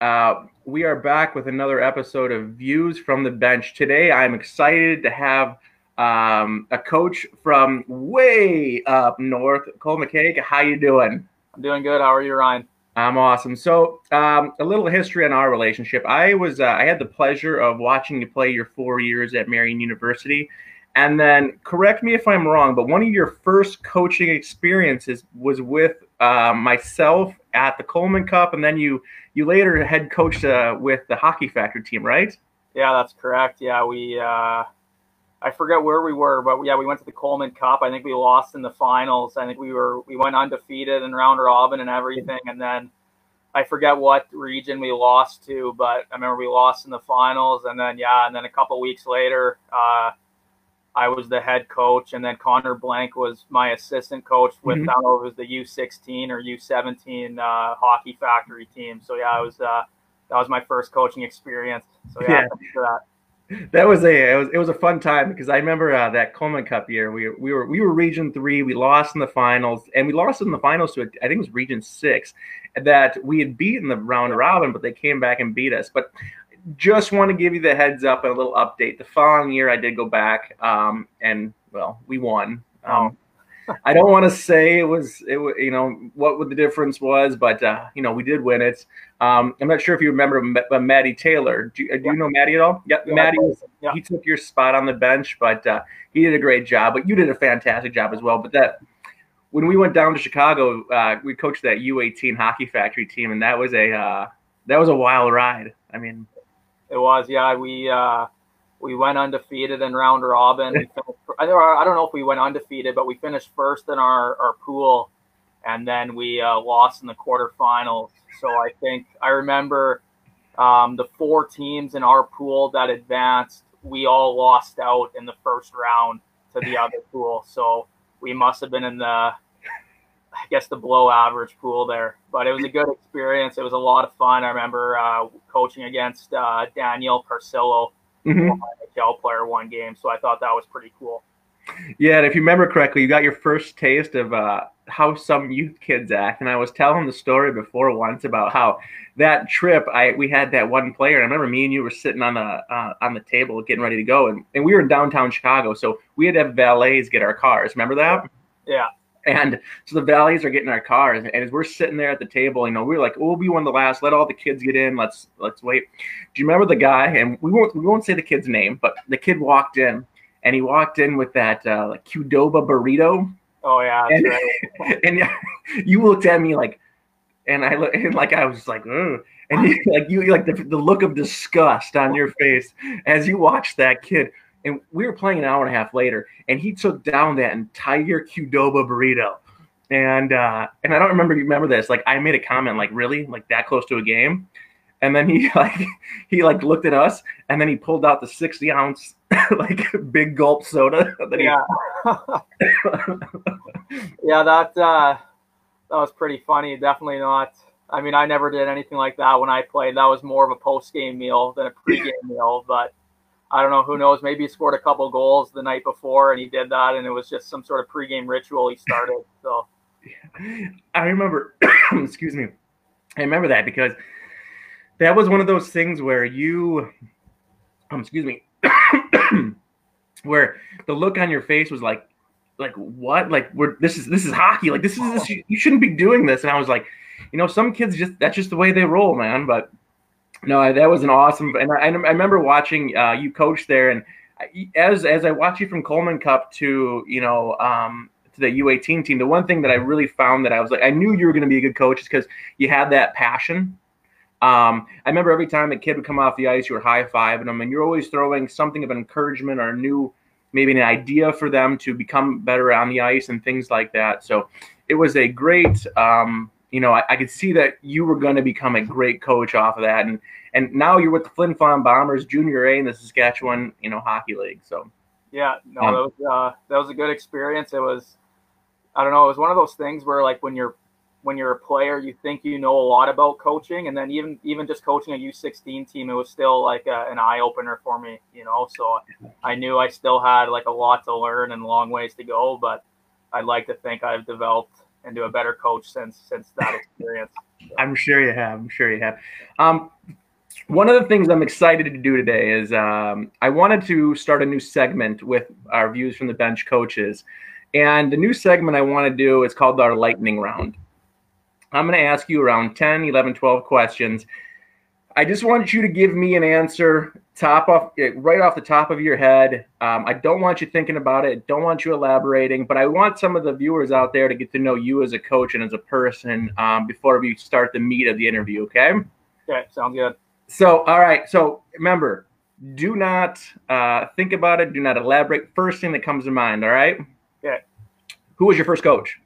Uh, we are back with another episode of Views from the Bench. Today, I'm excited to have um, a coach from way up north, Cole McCaig. How you doing? I'm doing good. How are you, Ryan? I'm awesome. So, um, a little history on our relationship. I was uh, I had the pleasure of watching you play your four years at Marian University, and then correct me if I'm wrong, but one of your first coaching experiences was with uh, myself at the Coleman Cup, and then you you later head coached uh, with the Hockey Factory team, right? Yeah, that's correct. Yeah, we uh, I forget where we were, but yeah, we went to the Coleman Cup. I think we lost in the finals. I think we were we went undefeated in round robin and everything, and then I forget what region we lost to, but I remember we lost in the finals, and then yeah, and then a couple weeks later. Uh, I was the head coach, and then Connor Blank was my assistant coach with mm-hmm. I don't know if it was the U16 or U17 uh, hockey factory team. So yeah, I was uh, that was my first coaching experience. So yeah, yeah. that. that was a it was, it was a fun time because I remember uh, that Coleman Cup year. We we were we were Region Three. We lost in the finals, and we lost in the finals to I think it was Region Six. That we had beaten the round robin, but they came back and beat us. But just want to give you the heads up and a little update. The following year, I did go back, um, and well, we won. Um, I don't want to say it was it you know what the difference was, but uh, you know we did win it. Um, I'm not sure if you remember, but Maddie Taylor. Do, do you know Maddie at all? Yeah, yeah Maddie. Yeah. He took your spot on the bench, but uh, he did a great job. But you did a fantastic job as well. But that when we went down to Chicago, uh, we coached that U18 hockey factory team, and that was a uh, that was a wild ride. I mean, it was, yeah. We uh, we went undefeated in round robin. I don't know if we went undefeated, but we finished first in our, our pool, and then we uh, lost in the quarterfinals. So I think I remember um, the four teams in our pool that advanced. We all lost out in the first round to the other pool. So we must have been in the I guess the below average pool there. But it was a good experience. It was a lot of fun. I remember uh, coaching against uh, Daniel Carcillo, mm-hmm. NHL player, one game. So I thought that was pretty cool. Yeah, and if you remember correctly, you got your first taste of uh, how some youth kids act. And I was telling the story before once about how that trip, I we had that one player. And I remember me and you were sitting on the uh, on the table getting ready to go, and, and we were in downtown Chicago, so we had to have valets get our cars. Remember that? Yeah. And so the valleys are getting our cars, and as we're sitting there at the table, you know, we are like, "We'll be one of the last. Let all the kids get in. Let's let's wait." Do you remember the guy? And we won't we won't say the kid's name, but the kid walked in, and he walked in with that uh, like Qdoba burrito. Oh yeah, and, right. and you looked at me like, and I look and like I was like, Ugh. and you, like you like the, the look of disgust on your face as you watched that kid and we were playing an hour and a half later, and he took down that entire Qdoba burrito. And uh, and I don't remember you remember this. Like I made a comment like really like that close to a game, and then he like he like looked at us, and then he pulled out the sixty ounce like big gulp soda. That yeah, yeah, that uh, that was pretty funny. Definitely not. I mean, I never did anything like that when I played. That was more of a post game meal than a pre game meal, but I don't know. Who knows? Maybe he scored a couple goals the night before, and he did that, and it was just some sort of pregame ritual he started. So, I remember. excuse me. I remember that because that was one of those things where you, um, excuse me, where the look on your face was like, like what? Like we're this is this is hockey. Like this is this, you shouldn't be doing this. And I was like, you know, some kids just that's just the way they roll, man. But no, that was an awesome. And I, I remember watching uh, you coach there, and as as I watch you from Coleman Cup to you know um, to the U18 team, the one thing that I really found that I was like, I knew you were going to be a good coach, is because you had that passion. Um, I remember every time a kid would come off the ice, you were high fiving them, and you're always throwing something of encouragement or a new, maybe an idea for them to become better on the ice and things like that. So it was a great um, you know, I, I could see that you were going to become a great coach off of that, and and now you're with the Flin Flon Bombers, Junior A in the Saskatchewan, you know, hockey league. So yeah, no, um, that was uh, that was a good experience. It was, I don't know, it was one of those things where like when you're when you're a player, you think you know a lot about coaching, and then even even just coaching a U16 team, it was still like a, an eye opener for me, you know. So I knew I still had like a lot to learn and long ways to go, but I'd like to think I've developed into a better coach since since that experience. I'm sure you have. I'm sure you have. Um, one of the things I'm excited to do today is um, I wanted to start a new segment with our views from the bench coaches. And the new segment I want to do is called our lightning round. I'm going to ask you around 10, 11, 12 questions. I just want you to give me an answer top off right off the top of your head. Um, I don't want you thinking about it. Don't want you elaborating, but I want some of the viewers out there to get to know you as a coach and as a person um, before we start the meat of the interview. Okay. Okay. Sounds good. So, all right. So remember, do not uh, think about it. Do not elaborate. First thing that comes to mind. All right. Okay. Who was your first coach?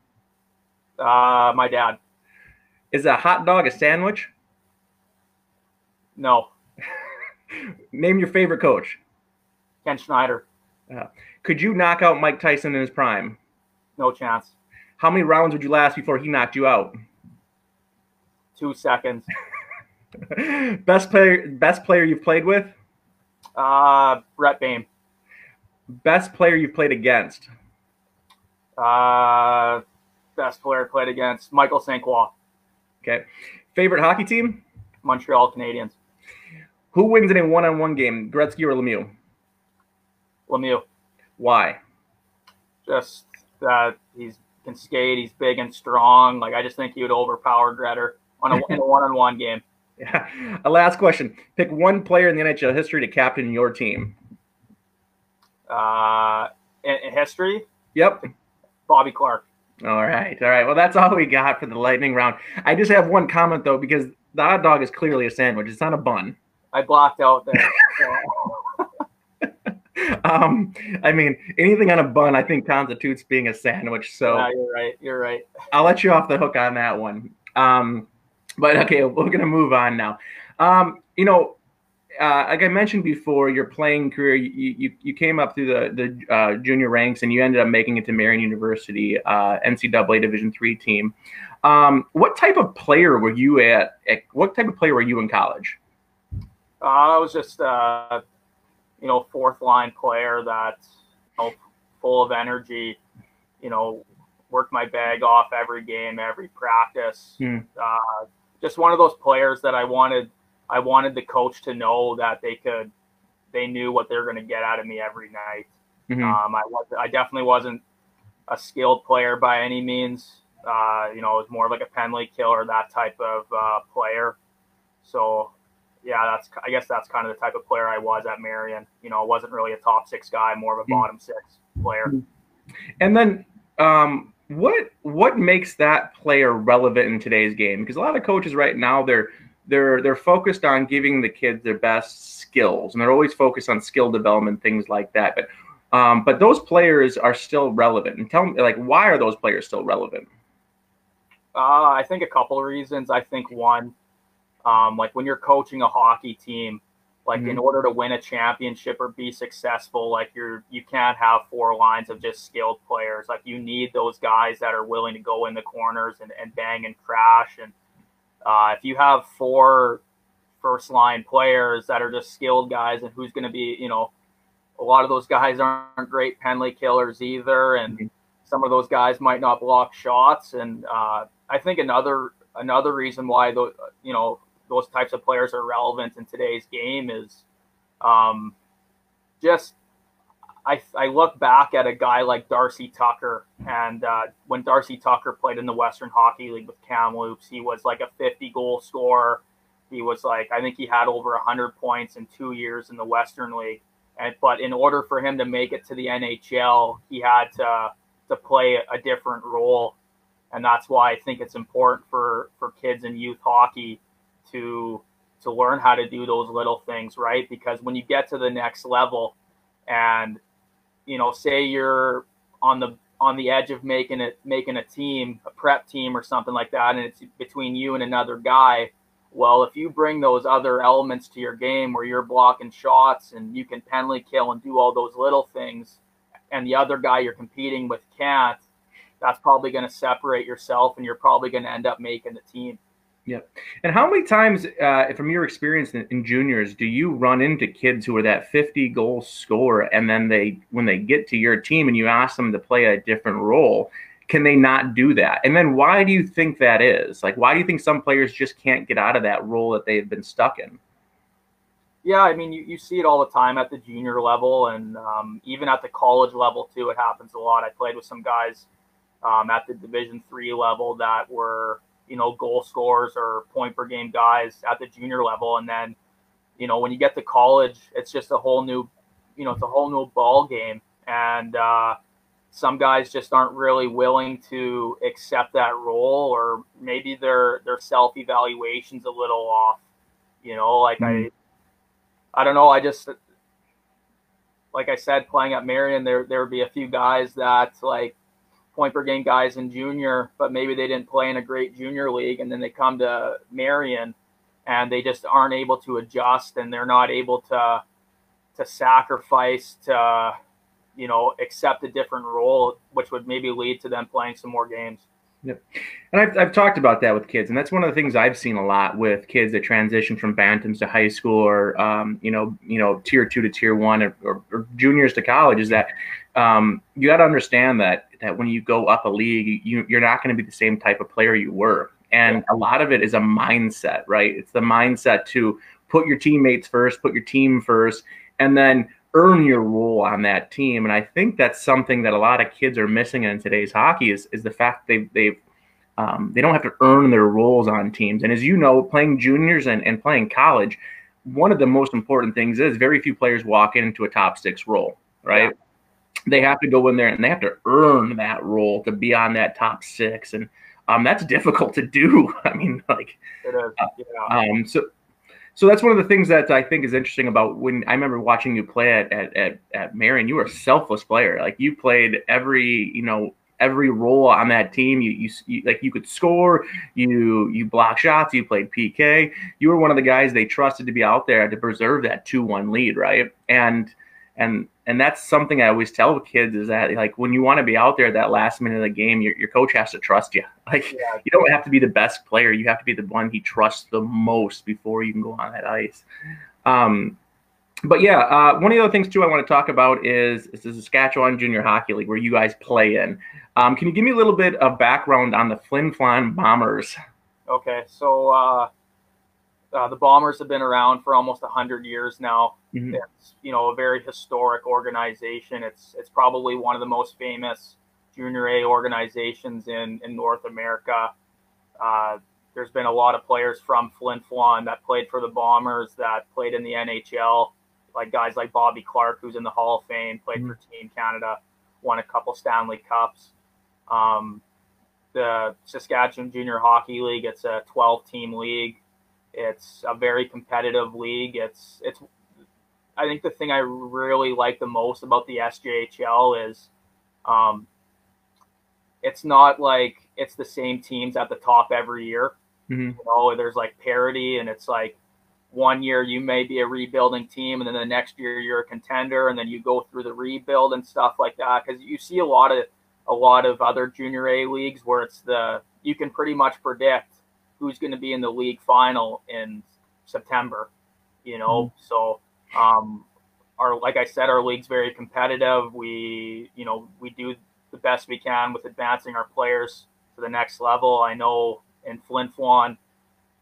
Uh, my dad. Is a hot dog a sandwich? No. Name your favorite coach. Ken Schneider. Uh, could you knock out Mike Tyson in his prime? No chance. How many rounds would you last before he knocked you out? Two seconds. best player, best player you've played with? Uh, Brett Bain. Best player you've played against? Uh, best player played against Michael. Croix. Okay. Favorite hockey team? Montreal Canadiens. Who wins in a one-on-one game, Gretzky or Lemieux? Lemieux. Why? Just that he's can skate. He's big and strong. Like I just think he would overpower Gretter on a, in a one-on-one game. Yeah. A last question: Pick one player in the NHL history to captain your team. Uh, in, in history. Yep. Bobby Clarke. All right, all right. Well, that's all we got for the lightning round. I just have one comment though, because the hot dog is clearly a sandwich. It's not a bun. I blocked out there. um, I mean, anything on a bun, I think constitutes being a sandwich. So yeah, you're right. You're right. I'll let you off the hook on that one. Um, but okay, we're gonna move on now. Um, you know, uh, like I mentioned before, your playing career, you, you, you came up through the the uh, junior ranks and you ended up making it to Marian University uh, NCAA Division three team. Um, what type of player were you at, at, What type of player were you in college? Uh, I was just uh, you know fourth line player that's you know, full of energy. You know, worked my bag off every game, every practice. Hmm. just one of those players that I wanted I wanted the coach to know that they could, they knew what they're going to get out of me every night. Mm-hmm. Um, I was, I definitely wasn't a skilled player by any means. Uh, you know, it was more like a penalty killer, that type of uh, player. So, yeah, that's I guess that's kind of the type of player I was at Marian. You know, I wasn't really a top six guy, more of a mm-hmm. bottom six player. And then, um, what what makes that player relevant in today's game? Because a lot of coaches right now they're they're they're focused on giving the kids their best skills, and they're always focused on skill development, things like that. But um, but those players are still relevant. And tell me, like, why are those players still relevant? Uh, I think a couple of reasons. I think one, um, like when you're coaching a hockey team, like mm-hmm. in order to win a championship or be successful, like you're you can't have four lines of just skilled players. Like you need those guys that are willing to go in the corners and, and bang and crash and uh, if you have four first line players that are just skilled guys, and who's going to be, you know, a lot of those guys aren't great penalty killers either, and mm-hmm. some of those guys might not block shots. And uh, I think another another reason why those you know those types of players are relevant in today's game is um, just I, I look back at a guy like Darcy Tucker, and uh, when Darcy Tucker played in the Western Hockey League with Kamloops, he was like a 50 goal scorer. He was like, I think he had over 100 points in two years in the Western League. And, but in order for him to make it to the NHL, he had to, to play a different role. And that's why I think it's important for, for kids in youth hockey to, to learn how to do those little things, right? Because when you get to the next level, and you know, say you're on the on the edge of making it making a team, a prep team or something like that, and it's between you and another guy. Well, if you bring those other elements to your game where you're blocking shots and you can penalty kill and do all those little things, and the other guy you're competing with can't, that's probably going to separate yourself and you're probably going to end up making the team. Yep. And how many times, uh, from your experience in, juniors, do you run into kids who are that 50 goal scorer, and then they, when they get to your team and you ask them to play a different role, can they not do that? And then why do you think that is? Like, why do you think some players just can't get out of that role that they've been stuck in? Yeah, I mean, you, you see it all the time at the junior level and um, even at the college level too. It happens a lot. I played with some guys um, at the Division three level that were you know goal scorers or point per game guys at the junior level, and then you know when you get to college, it's just a whole new you know it's a whole new ball game, and uh, some guys just aren't really willing to accept that role, or maybe their their self evaluation's a little off. You know, like mm-hmm. I I don't know. I just like I said, playing at Marian, there there would be a few guys that like point per game guys in junior, but maybe they didn't play in a great junior league, and then they come to Marian, and they just aren't able to adjust, and they're not able to to sacrifice to you know accept a different role, which would maybe lead to them playing some more games. Yep. And I've, I've talked about that with kids, and that's one of the things I've seen a lot with kids that transition from bantams to high school, or um, you know, you know, tier two to tier one, or, or, or juniors to college. Is that um, you got to understand that that when you go up a league, you, you're not going to be the same type of player you were, and a lot of it is a mindset, right? It's the mindset to put your teammates first, put your team first, and then earn your role on that team. And I think that's something that a lot of kids are missing in today's hockey is, is the fact they've, they've um, they don't have to earn their roles on teams. And as you know, playing juniors and, and playing college, one of the most important things is very few players walk into a top six role, right? Yeah. They have to go in there and they have to earn that role to be on that top six. And um, that's difficult to do. I mean, like, it is. Yeah. Um, so so that's one of the things that I think is interesting about when I remember watching you play at at at, at Marian. You were a selfless player. Like you played every you know every role on that team. You, you, you like you could score. You you block shots. You played PK. You were one of the guys they trusted to be out there to preserve that two one lead, right? And and and that's something I always tell kids is that like when you want to be out there at that last minute of the game, your, your coach has to trust you. Like yeah. you don't have to be the best player, you have to be the one he trusts the most before you can go on that ice. Um, but yeah, uh, one of the other things too I want to talk about is, is the Saskatchewan Junior Hockey League where you guys play in. Um, can you give me a little bit of background on the Flin Flon Bombers? Okay, so uh, uh, the Bombers have been around for almost hundred years now. Mm-hmm. It's you know a very historic organization. It's it's probably one of the most famous junior A organizations in in North America. Uh, there's been a lot of players from Flin Flon that played for the Bombers that played in the NHL, like guys like Bobby Clarke, who's in the Hall of Fame, played mm-hmm. for Team Canada, won a couple Stanley Cups. Um, the Saskatchewan Junior Hockey League, it's a 12 team league. It's a very competitive league. It's it's I think the thing I really like the most about the SJHL is um, it's not like it's the same teams at the top every year. Mm-hmm. You know, there's like parity, and it's like one year you may be a rebuilding team, and then the next year you're a contender, and then you go through the rebuild and stuff like that. Because you see a lot of a lot of other junior A leagues where it's the you can pretty much predict who's going to be in the league final in September. You know, mm-hmm. so um, our like I said, our league's very competitive. We you know we do the best we can with advancing our players to the next level. I know in Flin Flon,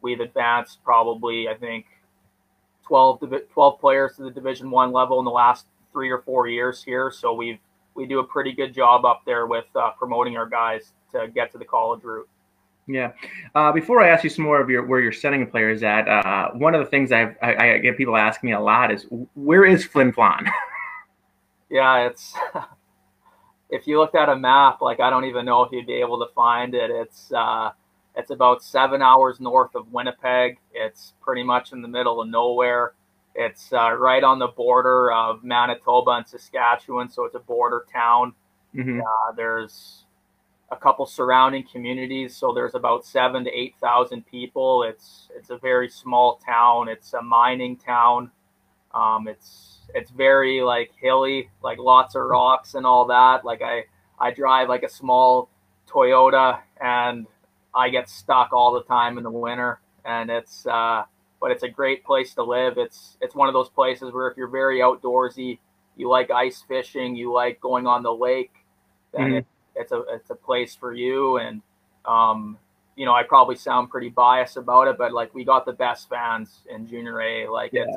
we've advanced probably I think 12, 12 players to the Division One level in the last three or four years here. So we've we do a pretty good job up there with uh, promoting our guys to get to the college route. Yeah. Uh, before I ask you some more of your where you're sending players at, uh, one of the things I've, I, I, get people ask me a lot is where is Flin Flon? yeah, it's if you looked at a map, like I don't even know if you'd be able to find it. It's uh, it's about seven hours north of Winnipeg. It's pretty much in the middle of nowhere. It's uh, right on the border of Manitoba and Saskatchewan, so it's a border town. Mm-hmm. Uh, there's a couple surrounding communities. So there's about seven to eight thousand people. It's it's a very small town. It's a mining town. Um, it's it's very like hilly, like lots of rocks and all that. Like I I drive like a small Toyota and I get stuck all the time in the winter. And it's uh, but it's a great place to live. It's it's one of those places where if you're very outdoorsy, you like ice fishing, you like going on the lake, then mm-hmm. it, it's a it's a place for you. And um, you know, I probably sound pretty biased about it, but like we got the best fans in junior A. Like yeah. it's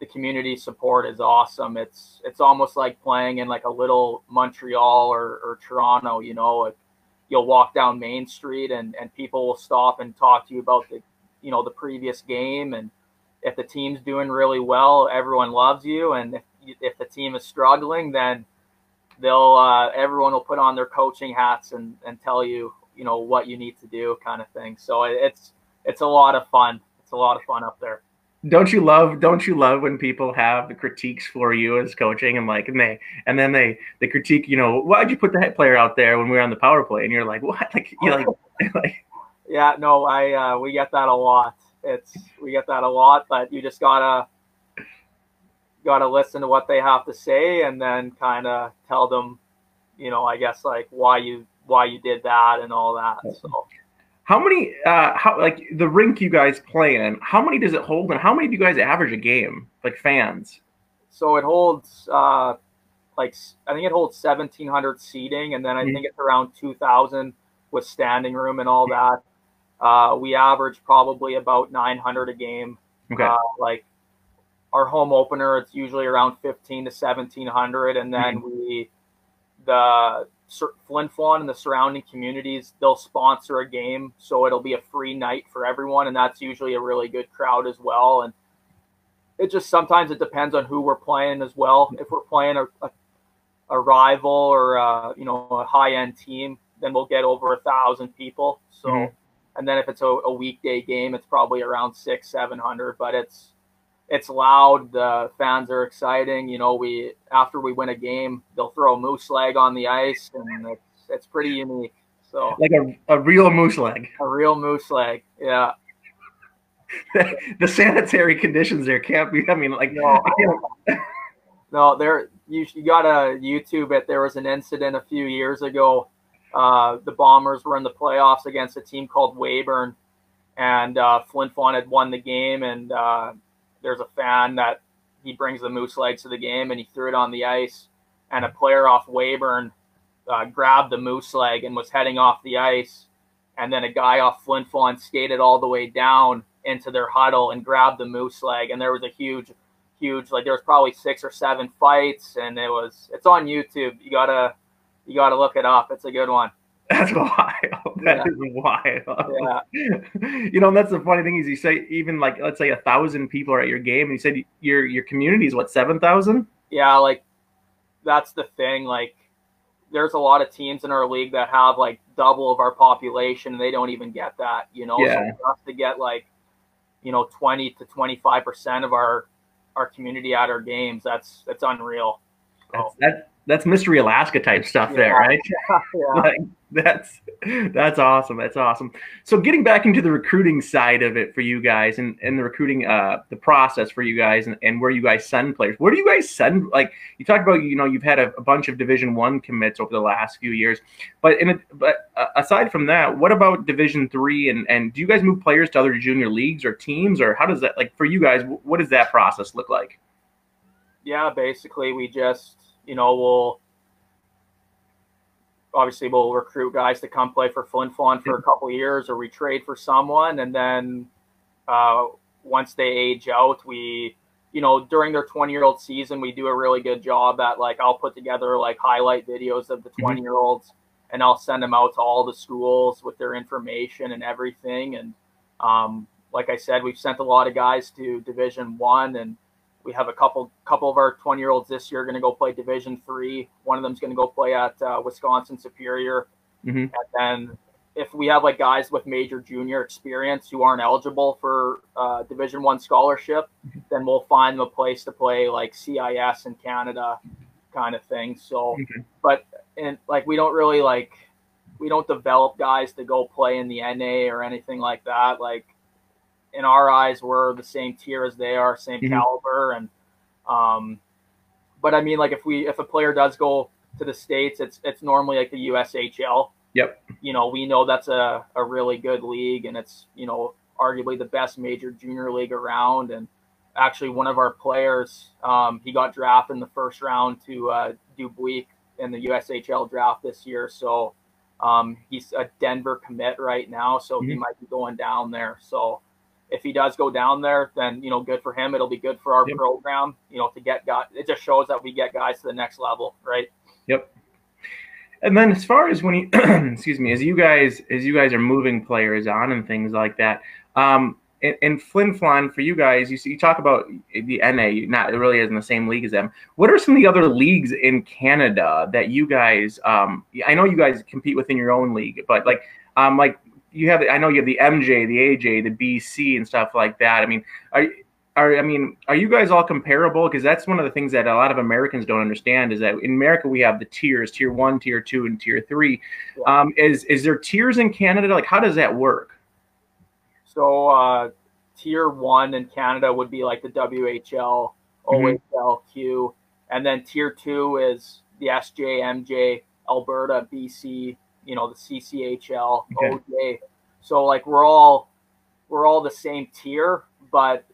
the community support is awesome. It's it's almost like playing in like a little Montreal or, or Toronto. You know, you'll walk down Main Street and and people will stop and talk to you about the you know the previous game and if the team's doing really well, everyone loves you, and if if the team is struggling, then they'll uh, everyone will put on their coaching hats and and tell you you know what you need to do, kind of thing. So it's it's a lot of fun. It's a lot of fun up there don't you love don't you love when people have the critiques for you as coaching and like and they and then they they critique you know why'd you put the head player out there when we were on the power play and you're like what like you like, like yeah no i uh, we get that a lot it's we get that a lot but you just gotta gotta listen to what they have to say and then kind of tell them you know i guess like why you why you did that and all that so how many, uh, how like the rink you guys play in? How many does it hold, and how many do you guys average a game, like fans? So it holds, uh, like I think it holds seventeen hundred seating, and then I mm-hmm. think it's around two thousand with standing room and all that. Uh, we average probably about nine hundred a game. Okay. Uh, like our home opener, it's usually around fifteen to seventeen hundred, and then mm-hmm. we the Flin Flon and the surrounding communities, they'll sponsor a game, so it'll be a free night for everyone, and that's usually a really good crowd as well. And it just sometimes it depends on who we're playing as well. If we're playing a, a, a rival or a, you know a high end team, then we'll get over a thousand people. So, mm-hmm. and then if it's a, a weekday game, it's probably around six, seven hundred. But it's it's loud. The fans are exciting. You know, we after we win a game, they'll throw a moose leg on the ice, and it's it's pretty unique. So like a, a real moose leg. A real moose leg. Yeah. the sanitary conditions there can't be. I mean, like no, no there you, you gotta YouTube it. There was an incident a few years ago. Uh, the Bombers were in the playoffs against a team called Weyburn, and uh, Flin Flon had won the game, and uh, there's a fan that he brings the moose leg to the game and he threw it on the ice, and a player off Weyburn uh, grabbed the moose leg and was heading off the ice, and then a guy off Flin Flon skated all the way down into their huddle and grabbed the moose leg, and there was a huge, huge like there was probably six or seven fights, and it was it's on YouTube. You gotta you gotta look it up. It's a good one. That's wild. That yeah. is wild. Yeah. you know, and that's the funny thing is you say even like let's say a thousand people are at your game, and you said your your community is what seven thousand. Yeah, like that's the thing. Like, there's a lot of teams in our league that have like double of our population, and they don't even get that. You know, yeah. so for us to get like, you know, twenty to twenty five percent of our our community at our games, that's that's unreal. So. That's, that that's mystery Alaska type stuff yeah. there, right? Yeah, yeah. like, that's that's awesome. That's awesome. So getting back into the recruiting side of it for you guys and, and the recruiting uh the process for you guys and, and where you guys send players. Where do you guys send like you talked about you know you've had a, a bunch of division one commits over the last few years. But in a, but uh, aside from that, what about division three and and do you guys move players to other junior leagues or teams or how does that like for you guys what does that process look like? Yeah, basically we just you know, we'll obviously we'll recruit guys to come play for Flin Flon for a couple years, or we trade for someone, and then uh, once they age out, we you know during their 20 year old season, we do a really good job at like I'll put together like highlight videos of the mm-hmm. 20 year olds, and I'll send them out to all the schools with their information and everything, and um, like I said, we've sent a lot of guys to Division One and we have a couple couple of our 20 year olds this year going to go play Division three. One of them's going to go play at uh, Wisconsin Superior, mm-hmm. and then if we have like guys with major junior experience who aren't eligible for uh, Division one scholarship, mm-hmm. then we'll find them a place to play like CIS in Canada, kind of thing. So, mm-hmm. but and like we don't really like we don't develop guys to go play in the NA or anything like that. Like in our eyes we're the same tier as they are, same mm-hmm. caliber, and um, but I mean like if we if a player does go to the states, it's it's normally like the USHL. Yep. You know, we know that's a, a really good league, and it's you know arguably the best major junior league around. And actually, one of our players, um, he got drafted in the first round to uh, Dubuque in the USHL draft this year. So um, he's a Denver commit right now, so mm-hmm. he might be going down there. So if he does go down there, then you know, good for him. It'll be good for our yep. program. You know, to get guys. It just shows that we get guys to the next level, right? Yep. And then as far as when you, excuse me, as you guys as you guys are moving players on and things like that, um, in, in Flin Flon for you guys, you see, you talk about the NA, not it really isn't the same league as them. What are some of the other leagues in Canada that you guys? Um, I know you guys compete within your own league, but like, um, like you have, I know you have the MJ, the AJ, the BC, and stuff like that. I mean, are are I mean, are you guys all comparable? Because that's one of the things that a lot of Americans don't understand is that in America we have the tiers: tier one, tier two, and tier three. Yeah. Um, is is there tiers in Canada? Like, how does that work? So uh, tier one in Canada would be like the WHL, mm-hmm. OHL, and then tier two is the SJ, MJ, Alberta, BC, you know, the CCHL, okay. OJ. So like we're all we're all the same tier, but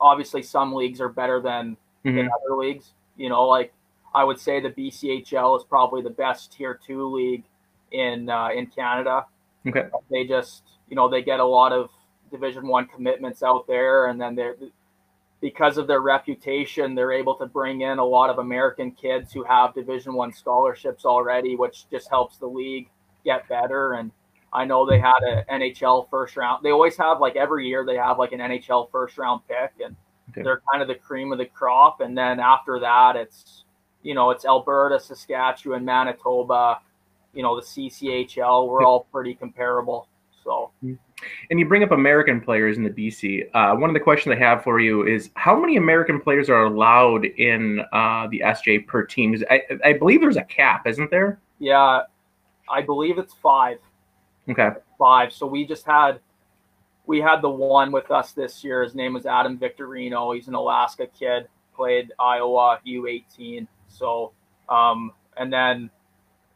obviously some leagues are better than, mm-hmm. than other leagues. You know, like I would say the BCHL is probably the best tier two league in uh, in Canada. Okay. They just you know they get a lot of Division One commitments out there, and then they're because of their reputation, they're able to bring in a lot of American kids who have Division One scholarships already, which just helps the league get better. And I know they had an NHL first round. They always have like every year they have like an NHL first round pick, and okay. they're kind of the cream of the crop. And then after that, it's you know it's Alberta, Saskatchewan, Manitoba, you know the CCHL. We're all pretty comparable. So. Mm-hmm. And you bring up American players in the BC. Uh, one of the questions I have for you is how many American players are allowed in uh, the SJ per team? I, I, believe there's a cap, isn't there? Yeah, I believe it's five. Okay. Five. So we just had we had the one with us this year. His name was Adam Victorino. He's an Alaska kid. Played Iowa U18. So um, and then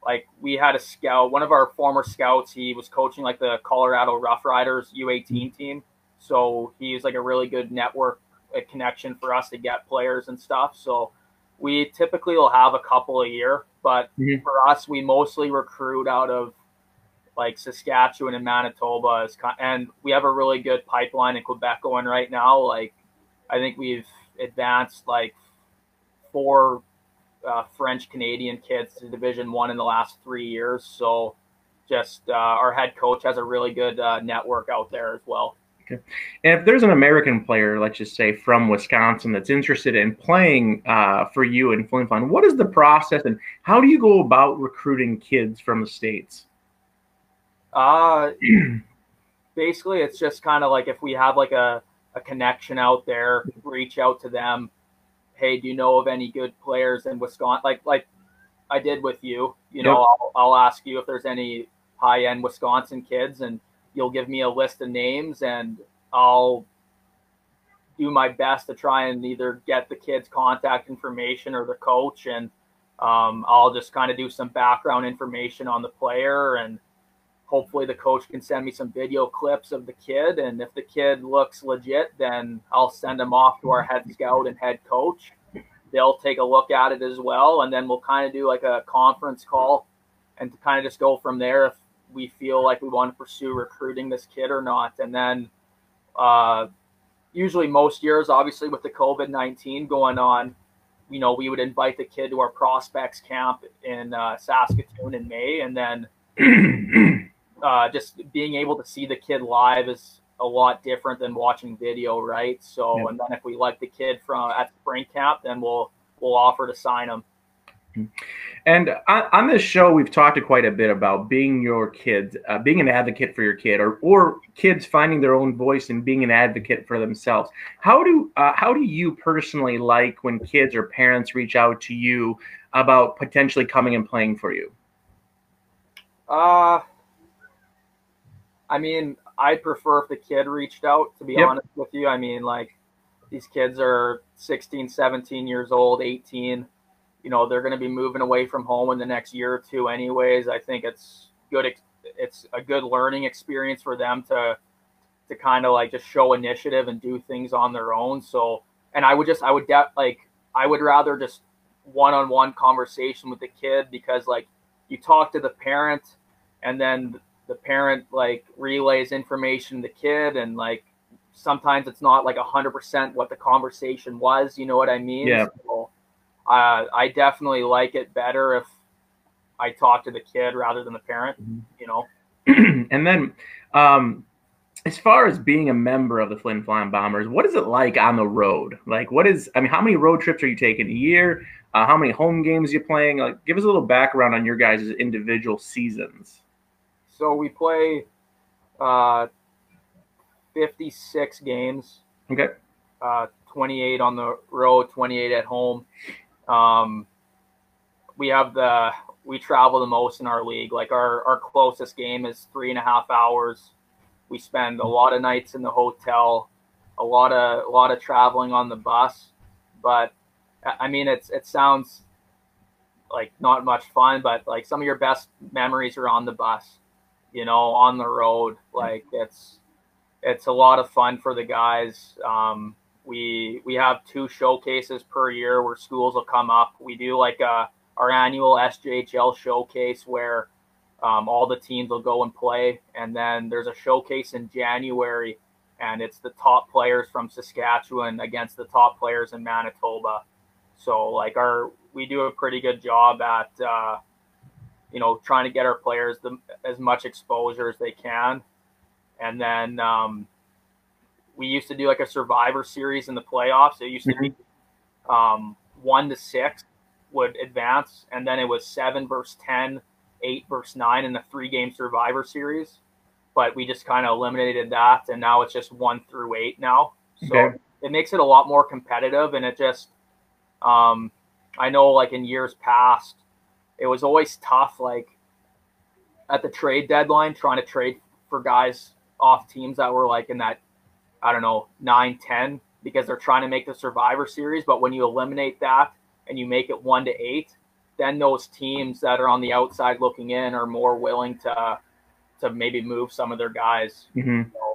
like we had a scout, one of our former scouts, he was coaching like the Colorado Rough Riders U18 team. So he's like a really good network a connection for us to get players and stuff. So we typically will have a couple a year, but mm-hmm. for us, we mostly recruit out of like Saskatchewan and Manitoba, and we have a really good pipeline in Quebec going right now. Like I think we've advanced like four uh, French Canadian kids to Division One in the last three years. So, just uh, our head coach has a really good uh, network out there as well. Okay. And if there's an American player, let's just say from Wisconsin, that's interested in playing uh, for you in Flin Flon, what is the process and how do you go about recruiting kids from the states? Uh, basically, it's just kind of like if we have like a, a connection out there, reach out to them hey, do you know of any good players in Wisconsin? Like like I did with you. You know, yep. I'll, I'll ask you if there's any high end Wisconsin kids, and you'll give me a list of names, and I'll do my best to try and either get the kids' contact information or the coach, and um, I'll just kind of do some background information on the player and hopefully the coach can send me some video clips of the kid and if the kid looks legit then i'll send him off to our head scout and head coach. They'll take a look at it as well and then we'll kind of do like a conference call and to kind of just go from there if we feel like we want to pursue recruiting this kid or not. And then uh, usually most years obviously with the covid-19 going on you know we would invite the kid to our prospects camp in uh, saskatoon in may and then uh, just being able to see the kid live is a lot different than watching video, right? So, yeah. and then if we like the kid from at spring camp, then we'll we'll offer to sign him. And on, this show, we've talked quite a bit about being your kids, uh, being an advocate for your kid, or or kids finding their own voice and being an advocate for themselves. How do uh, how do you personally like when kids or parents reach out to you about potentially coming and playing for you? Uh I mean, I prefer if the kid reached out, to be yep. honest with you. I mean, like, these kids are 16, 17 years old, 18. You know, they're going to be moving away from home in the next year or two, anyways. I think it's good. It's a good learning experience for them to to kind of like just show initiative and do things on their own. So, and I would just, I would de- like, I would rather just one-on-one conversation with the kid because like you talk to the parent and then the parent like relays information to the kid and like sometimes it's not like 100% what the conversation was you know what i mean Yeah. so, uh, i definitely like it better if i talk to the kid rather than the parent Mhm. you know and then, um, as far as being a member of the Flin Flon Bombers, what is it like on the road? Like, what is? I mean, how many road trips are you taking a year? Uh, how many home games you playing? Like, give us a little background on your guys' individual seasons. So we play uh, 56 games Okay. uh, 28 on the road, 28 at home. Um, we have the we travel the most in our league. Like our our closest game is three and a half hours. We spend a lot of nights in the hotel, a lot of a lot of traveling on the bus. But I I mean, it's it sounds like not much fun, but like some of your best memories are on the bus. You know, on the road. Like it's it's a lot of fun for the guys. Um, we we have two showcases per year where schools will come up. We do like a, our annual SJHL showcase where um, all the teams will go and play, and then there's a showcase in January, and it's the top players from Saskatchewan against the top players in Manitoba. So like our we do a pretty good job at uh, you know trying to get our players the, as much exposure as they can, and then um, we used to do like a survivor series in the playoffs. It used to be um, one to six would advance, and then it was seven versus 10, eight versus nine in the three game survivor series. But we just kind of eliminated that, and now it's just one through eight now. So Okay. it makes it a lot more competitive, and it just, um, I know like in years past, it was always tough, like at the trade deadline, trying to trade for guys off teams that were like in that I don't know, 9 10 because they're trying to make the survivor series. But when you eliminate that and you make it one to eight, then those teams that are on the outside looking in are more willing to to maybe move some of their guys. hmm So,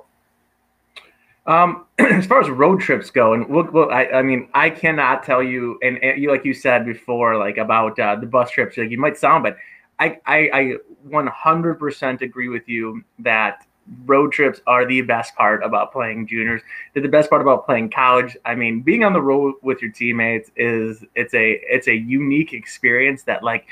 Um, as far as road trips go, and we'll, I, I mean, I cannot tell you, and, and you, like you said before, like about uh, the bus trips, like you might sound, but I, I, I 100% agree with you that road trips are the best part about playing juniors. They're the best part about playing college. I mean, being on the road with your teammates is it's a it's a unique experience that like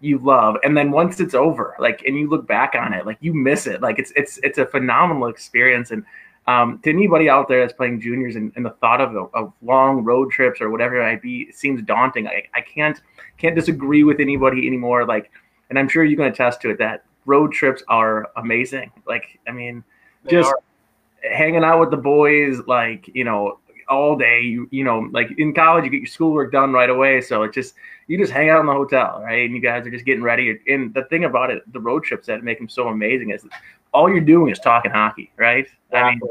you love and then once it's over like and you look back on it like you miss it like it's it's it's a phenomenal experience and um, to anybody out there that's playing juniors and, and the thought of, of long road trips or whatever it might be it seems daunting. I, I can't can't disagree with anybody anymore. Like and i'm sure you can attest to it that road trips are amazing. Like i mean they just are- hanging out with the boys like you know all day you, you know like in college you get your schoolwork done right away so it just you just hang out in the hotel right and you guys are just getting ready and the thing about it the road trips that make them so amazing is all you're doing is talking hockey right i mean Exactly,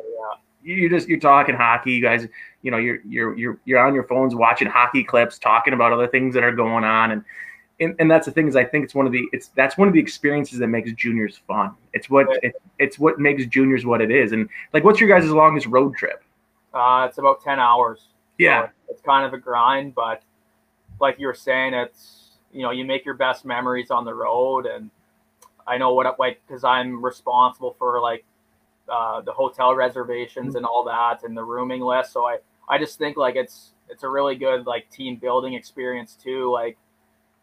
yeah. you just you're talking hockey you guys you know you're you're you're you're on your phones watching hockey clips talking about other things that are going on and and, and that's the thing is I think it's one of the it's that's one of the experiences that makes juniors fun. It's what it, it's what makes juniors what it is. And like, what's your guys' longest road trip? Uh, it's about 10 hours. Yeah, So it's kind of a grind, but like you were saying, it's you know you make your best memories on the road, and I know what like because I'm responsible for like uh, the hotel reservations and all that, and the rooming list. So I I just think like it's it's a really good like team building experience too. Like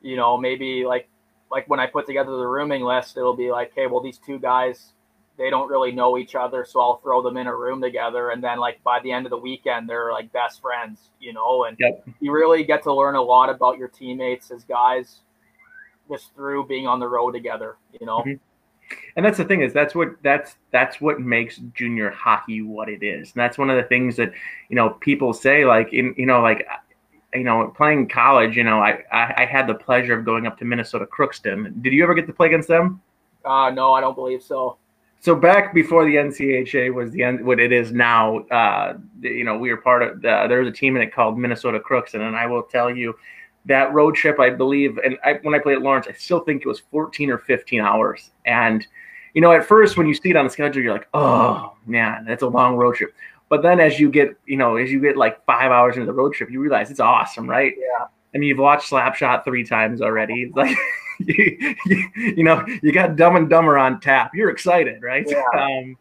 you know maybe like like when I put together the rooming list, it'll be like, hey, well these two guys they don't really know each other, so I'll throw them in a room together, and then like by the end of the weekend, they're like best friends, you know. And Yep. you really get to learn a lot about your teammates as guys just through being on the road together, you know. Mhm. and that's the thing is that's what that's that's what makes junior hockey what it is. And that's one of the things that you know people say like in you know like you know playing college. You know I I, I had the pleasure of going up to Minnesota Crookston. Did you ever get to play against them? Uh, no, I don't believe so. So back before the NCHA was the end, what it is now, uh, you know, we were part of. The, there was a team in it called Minnesota Crookston, and I will tell you that road trip. I believe, and I, when I played at Lawrence, I still think it was 14 or 15 hours. And you know, at first when you see it on the schedule, you're like, oh man, that's a long road trip. But then as you get, you know, as you get like five hours into the road trip, you realize it's awesome, right? Yeah. And you've watched Slapshot three times already. Like you, you, you, know you got Dumb and Dumber on tap. You're excited, right? Yeah. Um,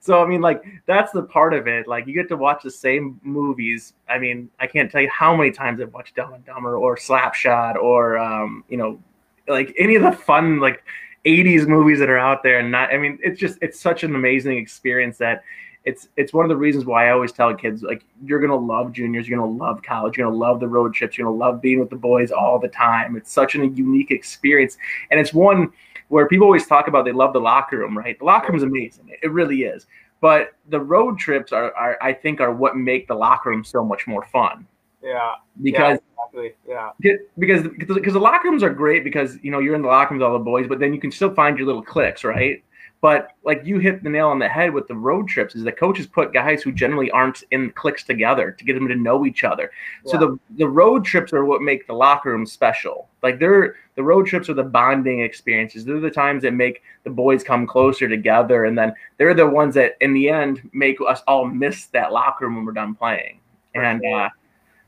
so I mean, like that's the part of it. Like you get to watch the same movies. I mean, I can't tell you how many times I've watched Dumb and Dumber or Slapshot or um, you know, like any of the fun like 80s movies that are out there. And not, I mean, it's just it's such an amazing experience that it's it's one of the reasons why I always tell kids like you're gonna love juniors, you're gonna love college, you're gonna love the road trips, you're gonna love being with the boys all the time. It's such a unique experience, and it's one where people always talk about they love the locker room, right? The locker room is amazing, it really is. But the road trips are, are I think are what make the locker room so much more fun. Yeah, because yeah, exactly. yeah, because because the locker rooms are great because you know you're in the locker rooms with all the boys, but then you can still find your little cliques, right? But like you hit the nail on the head with the road trips, is the coaches put guys who generally aren't in cliques together to get them to know each other. Yeah. So the the road trips are what make the locker room special. Like they're the road trips are the bonding experiences. They're the times that make the boys come closer together, and then they're the ones that in the end make us all miss that locker room when we're done playing. And uh,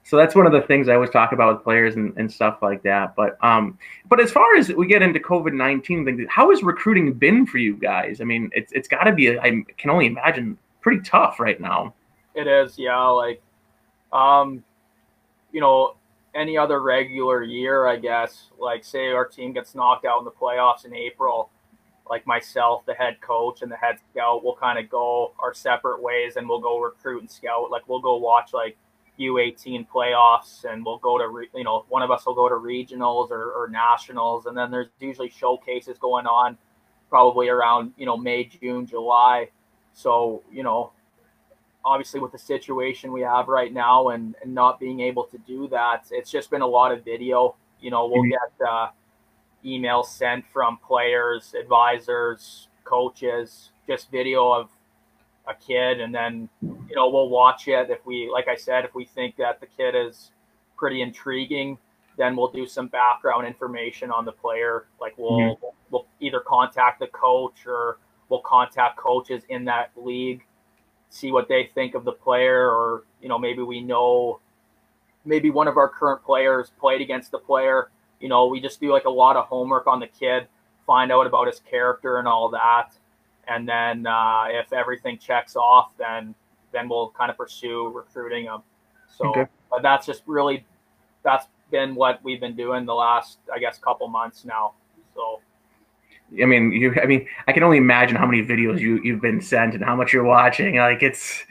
so that's one of the things I always talk about with players and, and stuff like that. But um, but as far as we get into COVID nineteen things, how has recruiting been for you guys? I mean, it's it's got to be I can only imagine pretty tough right now. It is, yeah. Like, um, you know, any other regular year, I guess. Like, say our team gets knocked out in the playoffs in April, like myself, the head coach, and the head scout will kind of go our separate ways, and we'll go recruit and scout. Like, we'll go watch like U18 playoffs, and we'll go to you know one of us will go to regionals or, or nationals, and then there's usually showcases going on, probably around you know May, June, July. So you know, obviously with the situation we have right now, and, and not being able to do that, it's just been a lot of video. You know, we'll mm-hmm. get uh, emails sent from players, advisors, coaches, just video of a kid, and then you know we'll watch it if we, like I said, if we think that the kid is pretty intriguing, then we'll do some background information on the player. Like we'll mm-hmm. we'll either contact the coach or we'll contact coaches in that league, see what they think of the player, or you know maybe we know maybe one of our current players played against the player. You know, we just do like a lot of homework on the kid, find out about his character and all that and then uh, if everything checks off, then then we'll kind of pursue recruiting them. So, okay. but that's just really that's been what we've been doing the last, I guess, couple months now. So. I mean, you. I mean, I can only imagine how many videos you you've been sent and how much you're watching. Like it's,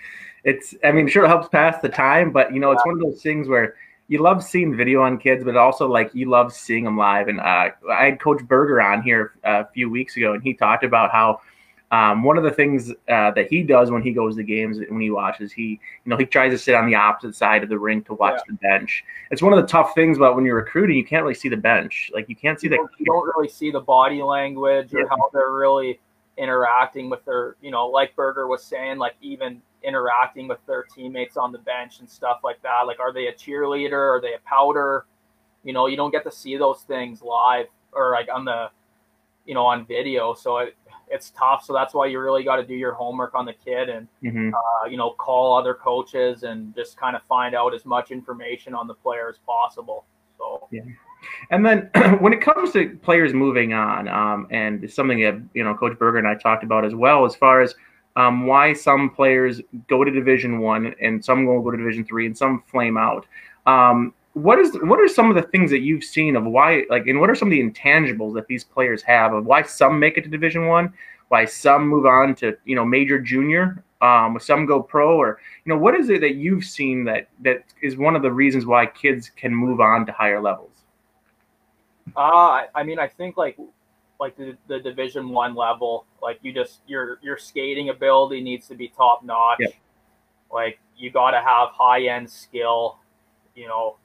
it's. I mean, sure, it helps pass the time, but you know, it's yeah. one of those things where you love seeing video on kids, but also like you love seeing them live. And uh, I had Coach Berger on here a few weeks ago, and he talked about how um, one of the things uh, that he does when he goes to games, when he watches, he you know he tries to sit on the opposite side of the rink to watch yeah. the bench. It's one of the tough things about when you're recruiting, you can't really see the bench. Like you can't see that. You don't really see the body language or yeah. how they're really interacting with their, you know, like Berger was saying, like even interacting with their teammates on the bench and stuff like that. Like, are they a cheerleader? Are they a powder? You know, you don't get to see those things live or like on the, you know, on video. So it, it's tough. So that's why you really got to do your homework on the kid and mm-hmm. uh, you know call other coaches and just kind of find out as much information on the player as possible. So yeah. And then when it comes to players moving on, um, and it's something that you know Coach Berger and I talked about as well, as far as um, why some players go to Division One and some will go to Division Three and some flame out. Um, what is what are some of the things that you've seen of why like and what are some of the intangibles that these players have of why some make it to division one why some move on to you know major junior um some go pro or you know what is it that you've seen that that is one of the reasons why kids can move on to higher levels uh i mean i think like like the, the division one level like you just your your skating ability needs to be top notch yep. like you got to have high end skill you know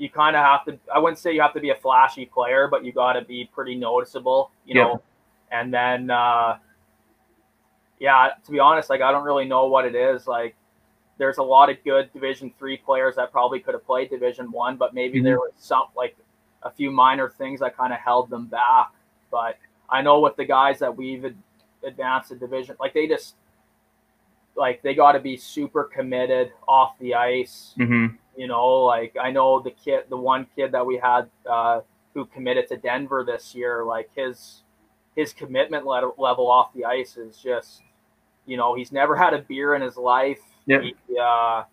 you kind of have to i wouldn't say you have to be a flashy player but you got to be pretty noticeable you yeah. know and then uh yeah to be honest like i don't really know what it is like there's a lot of good division three players that probably could have played division one but maybe mm-hmm. there was some like a few minor things that kind of held them back but i know with the guys that we've advanced to division like they just like they got to be super committed off the ice mm-hmm you know, like I know the kid, the one kid that we had uh, who committed to Denver this year, like his his commitment level off the ice is just, you know, he's never had a beer in his life. Yeah. He, uh,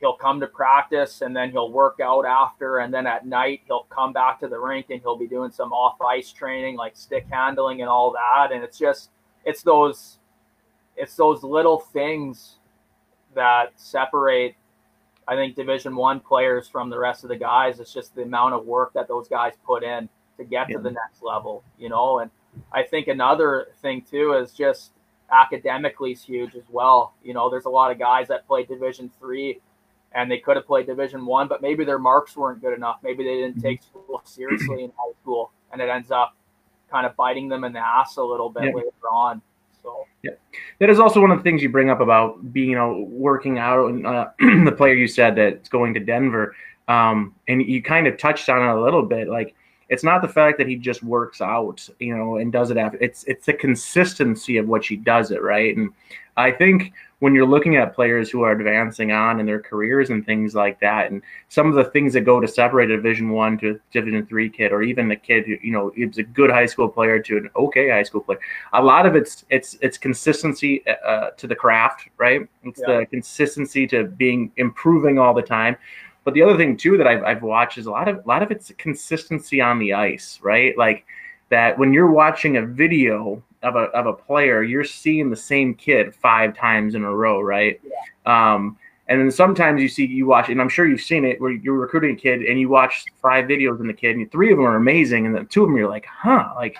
he'll come to practice and then he'll work out after and then at night he'll come back to the rink and he'll be doing some off ice training like stick handling and all that and it's just it's those it's those little things that separate i think division one players from the rest of the guys it's just the amount of work that those guys put in to get yeah. to the next level you know and i think another thing too is just academically is huge as well you know there's a lot of guys that play division three and they could have played Division One, but maybe their marks weren't good enough. Maybe they didn't mm-hmm. take school seriously in high school, and it ends up kind of biting them in the ass a little bit yeah. later on. So yeah, that is also one of the things you bring up about being, you know, working out. And uh, the player you said that's going to Denver, um, and you kind of touched on it a little bit, like. It's not the fact that he just works out, you know, and does it after. It's it's the consistency of what he does it, right? And I think when you're looking at players who are advancing on in their careers and things like that, and some of the things that go to separate a Division One to Division Three kid, or even the kid who you know is a good high school player to an okay high school player, a lot of it's it's it's consistency uh, to the craft, right? It's yeah. the consistency to being improving all the time. But the other thing too that I've, I've watched is a lot of a lot of it's consistency on the ice, right? Like that when you're watching a video of a of a player, you're seeing the same kid five times in a row, right? Yeah. Um, and then sometimes you see you watch, and I'm sure you've seen it, where you're recruiting a kid and you watch five videos in the kid, and three of them are amazing, and then two of them you're like, huh, like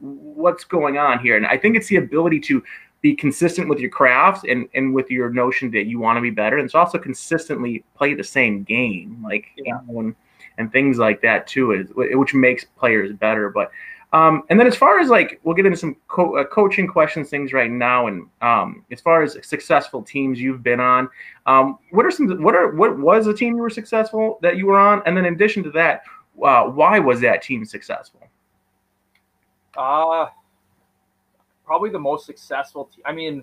what's going on here? And I think it's the ability to be consistent with your craft and, and with your notion that you want to be better. And it's also consistently play the same game, like yeah. you know, and, and things like that too, is which makes players better. But um, and then as far as like, we'll get into some co- uh, coaching questions, things right now. And um, as far as successful teams you've been on, um, what are some, what are, what was a team you were successful that you were on? And then in addition to that, uh, why was that team successful? Uh, probably the most successful. Te- I mean,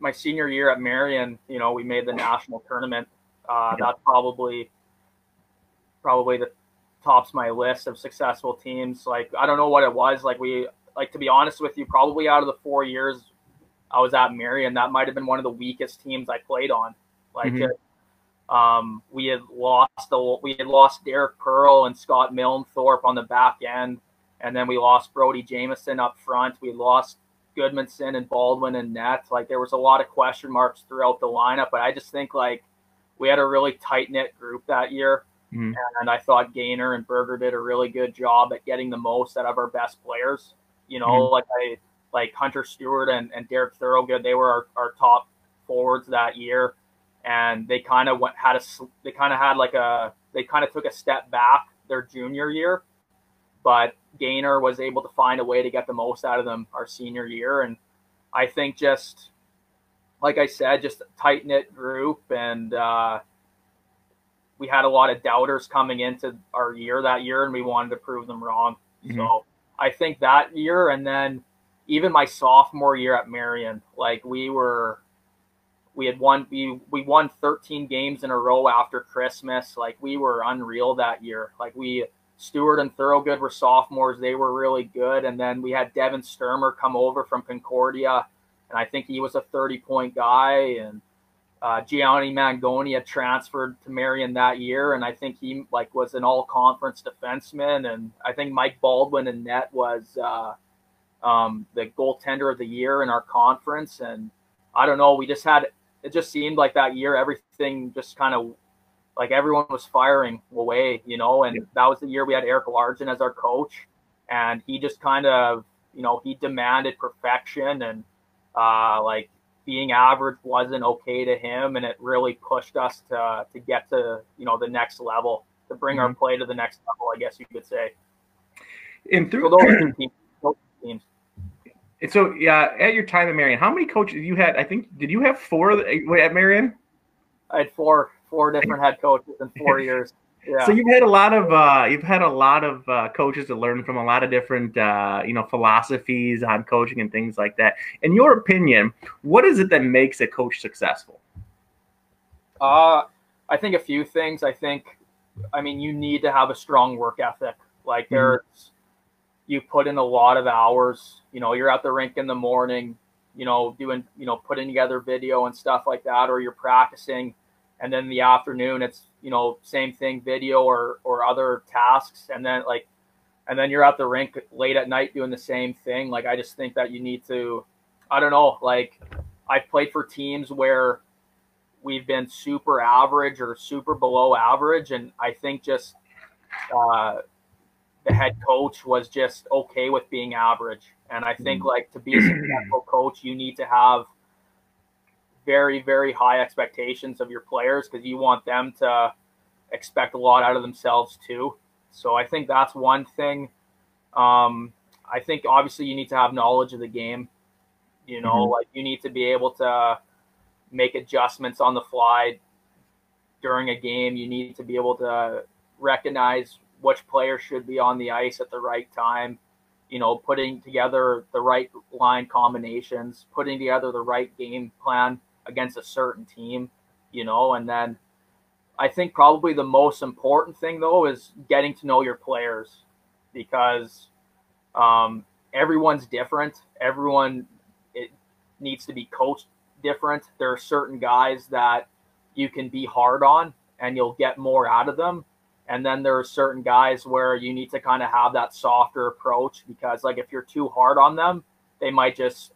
my senior year at Marian, you know, we made the national tournament. Uh, yeah. That's probably, probably the tops my list of successful teams. Like I don't know what it was. Like we like to be honest with you, probably out of the four years I was at Marian, that might have been one of the weakest teams I played on. Like mm-hmm. um, we had lost the we had lost Derek Pearl and Scott Milnthorpe on the back end, and then we lost Brody Jameson up front. We lost Goodmanson and Baldwin and net. Like there was a lot of question marks throughout the lineup, but I just think like we had a really tight knit group that year. Mm-hmm. And I thought Gaynor and Berger did a really good job at getting the most out of our best players. You know, mm-hmm. like I like Hunter Stewart and, and Derek Thorogood, they were our, our top forwards that year. And they kind of went had a they kind of had like a they kind of took a step back their junior year, but Gaynor was able to find a way to get the most out of them our senior year. And I think just like I said, just a tight knit group and uh, we had a lot of doubters coming into our year that year, and we wanted to prove them wrong. Mm-hmm. So I think that year, and then even my sophomore year at Marian, like we were, we had won we we won 13 games in a row after Christmas. Like we were unreal that year. Like we Stewart and Thorogood were sophomores; they were really good. And then we had Devin Sturmer come over from Concordia, and I think he was a 30 point guy and uh, Gianni Mangoni had transferred to Marian that year, and I think he like was an all-conference defenseman. And I think Mike Baldwin and net was uh, um, the goaltender of the year in our conference. And I don't know, we just had it just seemed like that year everything just kind of like everyone was firing away, you know. And yeah. that was the year we had Eric Largent as our coach, and he just kind of you know he demanded perfection and uh, like being average wasn't okay to him, and it really pushed us to to get to you know the next level, to bring mm-hmm. our play to the next level. I guess you could say. And through so those teams, those teams. So yeah, at your time at Marian, how many coaches you had? I think did you have four at Marian? I had four four different head coaches in four years. Yeah. So you've had a lot of uh, you've had a lot of uh, coaches to learn from a lot of different uh, you know philosophies on coaching and things like that. In your opinion, what is it that makes a coach successful? Uh, I think a few things. I think, I mean, you need to have a strong work ethic. Like mm-hmm. there's, you put in a lot of hours. You know, you're at the rink in the morning. You know, doing you know putting together video and stuff like that, or you're practicing, and then in the afternoon it's you know same thing, video or or other tasks, and then like, and then you're at the rink late at night doing the same thing. Like I just think that you need to, I don't know, like I've played for teams where we've been super average or super below average, and I think just uh, the head coach was just okay with being average. And I think mm-hmm. like to be a successful coach, you need to have very very high expectations of your players because you want them to expect a lot out of themselves too. So I think that's one thing. Um, I think obviously you need to have knowledge of the game. You know, mm-hmm. like you need to be able to make adjustments on the fly during a game. You need to be able to recognize which player should be on the ice at the right time. You know, putting together the right line combinations, putting together the right game plan against a certain team, you know, and then I think probably the most important thing though is getting to know your players because um, everyone's different. Everyone it needs to be coached different. There are certain guys that you can be hard on and you'll get more out of them. And then there are certain guys where you need to kind of have that softer approach because, like, if you're too hard on them, they might just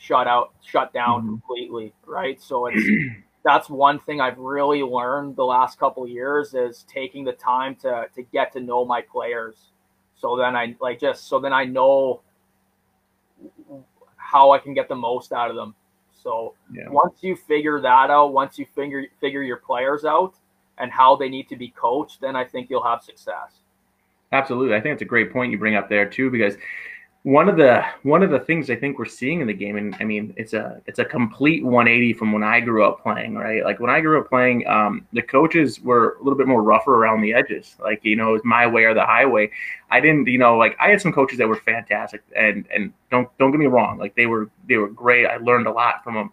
shut out, shut down mm-hmm. completely, right? So it's that's one thing I've really learned the last couple years is taking the time to to get to know my players. So then I like just so then I know how I can get the most out of them. So yeah. once you figure that out, once you figure figure your players out and how they need to be coached, then I think you'll have success. Absolutely. I think it's a great point you bring up there too, because one of the one of the things I think we're seeing in the game, and I mean, it's a it's a complete 180 from when I grew up playing. Right, like when I grew up playing, um, the coaches were a little bit more rougher around the edges. Like you know, it was my way or the highway. I didn't, you know, like I had some coaches that were fantastic, and and don't don't get me wrong, like they were they were great. I learned a lot from them,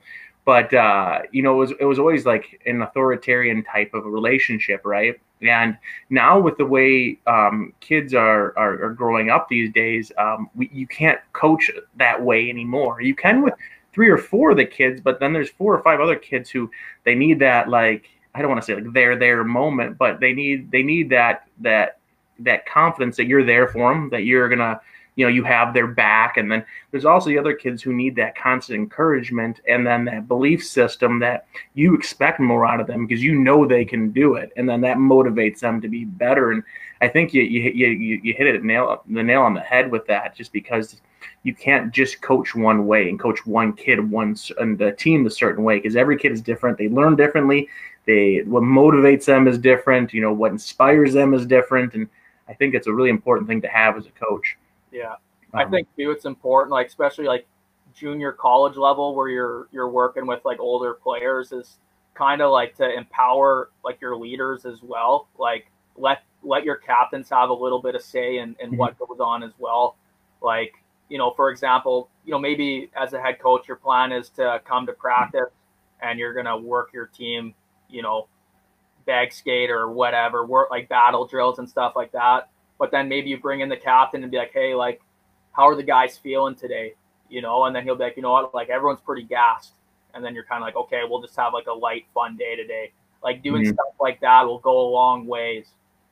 but uh, you know, it was it was always like an authoritarian type of a relationship, right? And now with the way um, kids are, are, are growing up these days, um, we, you can't coach that way anymore. You can with three or four of the kids, but then there's four or five other kids who they need that like I don't want to say like their their moment, but they need they need that that that confidence that you're there for them, that you're gonna you know you have their back. And then there's also the other kids who need that constant encouragement and then that belief system that you expect more out of them because you know they can do it. And then that motivates them to be better. And i think you you you, you hit it nail the nail on the head with that just because you can't just coach one way and coach one kid one and the team a certain way because every kid is different. They learn differently. They what motivates them is different. You know what inspires them is different. And i think it's a really important thing to have as a coach yeah, um, I think too it's important, like especially like junior college level where you're you're working with like older players is kind of like to empower like your leaders as well. Like let let your captains have a little bit of say in, in mm-hmm. what goes on as well. Like, you know, for example, you know, maybe as a head coach, your plan is to come to practice and you're gonna work your team, you know, bag skate or whatever, work like battle drills and stuff like that but then maybe you bring in the captain and be like, hey, like, how are the guys feeling today? You know, and then he'll be like, you know what, like everyone's pretty gassed. And then you're kind of like, okay, we'll just have like a light, fun day today. Like doing mm-hmm. stuff like that will go a long ways,